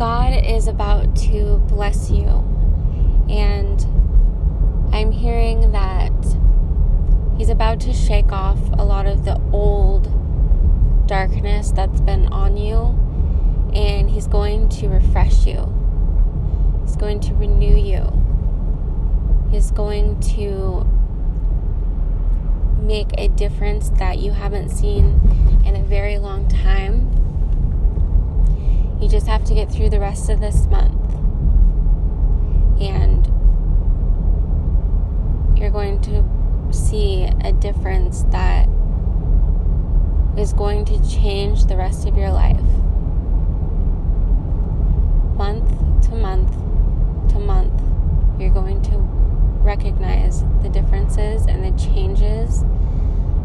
God is about to bless you. And I'm hearing that He's about to shake off a lot of the old darkness that's been on you. And He's going to refresh you, He's going to renew you. He's going to make a difference that you haven't seen in a very long time. You just have to get through the rest of this month. And you're going to see a difference that is going to change the rest of your life. Month to month to month, you're going to recognize the differences and the changes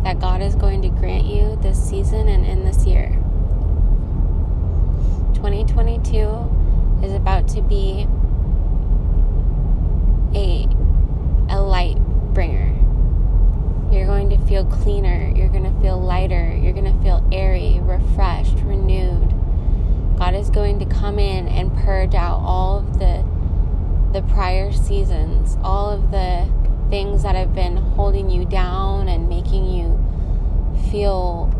that God is going to grant you this season and in this year. 2022 is about to be a, a light bringer. You're going to feel cleaner, you're going to feel lighter, you're going to feel airy, refreshed, renewed. God is going to come in and purge out all of the the prior seasons, all of the things that have been holding you down and making you feel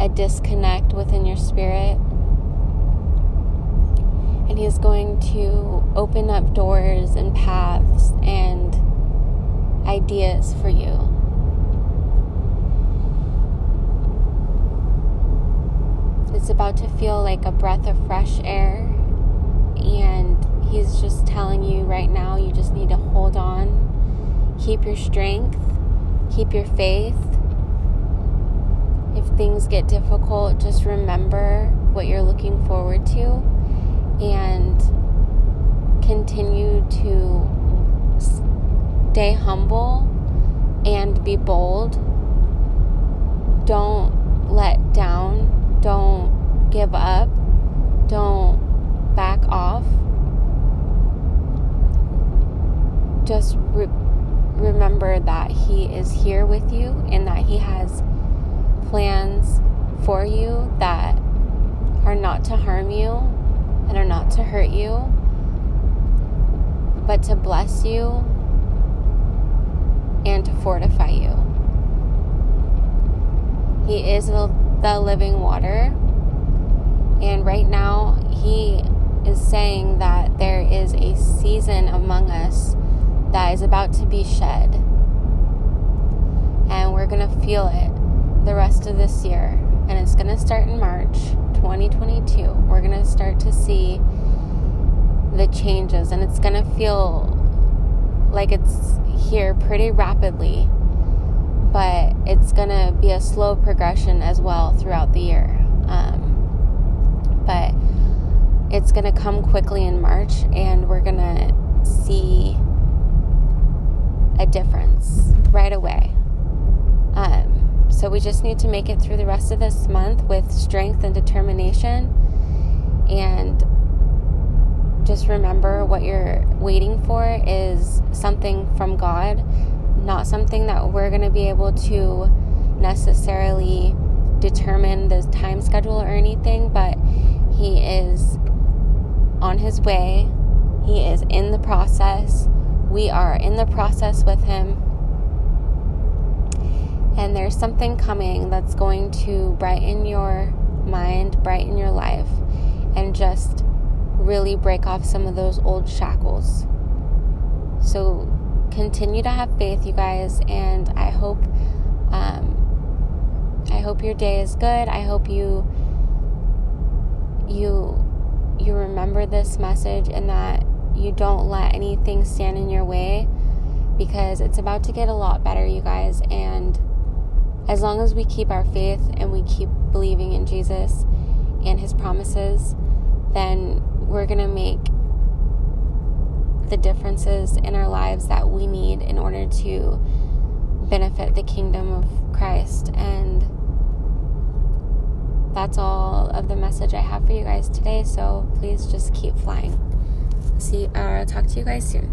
a disconnect within your spirit. And He is going to open up doors and paths and ideas for you. It's about to feel like a breath of fresh air and He's just telling you right now you just need to hold on, keep your strength, keep your faith. If things get difficult, just remember what you're looking forward to and continue to stay humble and be bold. Don't let down. Don't give up. Don't back off. just re- remember that He is here with you and that He has plans for you that are not to harm you and are not to hurt you, but to bless you and to fortify you. He is the, living water, and right now, He is saying that there is a season among us that is about to be shed. And we're going to feel it the rest of this year. And it's going to start in March 2022. We're going to start to see the changes, and it's going to feel like it's here pretty rapidly. But it's going to be a slow progression as well throughout the year. Um, but it's going to come quickly in March, and we're going to see a difference right away. Um, so we just need to make it through the rest of this month with strength and determination. And just remember what you're waiting for is something from God, not something that we're going to be able to necessarily determine the time schedule or anything, but He is on His way. He is in the process we are in the process with Him. And there's something coming that's going to brighten your mind, brighten your life, and just really break off some of those old shackles. So continue to have faith, you guys, and I hope um, I hope your day is good. I hope you you you remember this message and that you don't let anything stand in your way because it's about to get a lot better, you guys. And as long as we keep our faith and we keep believing in Jesus and his promises, then we're going to make the differences in our lives that we need in order to benefit the kingdom of Christ. And that's all of the message I have for you guys today. So please just keep flying see uh talk to you guys soon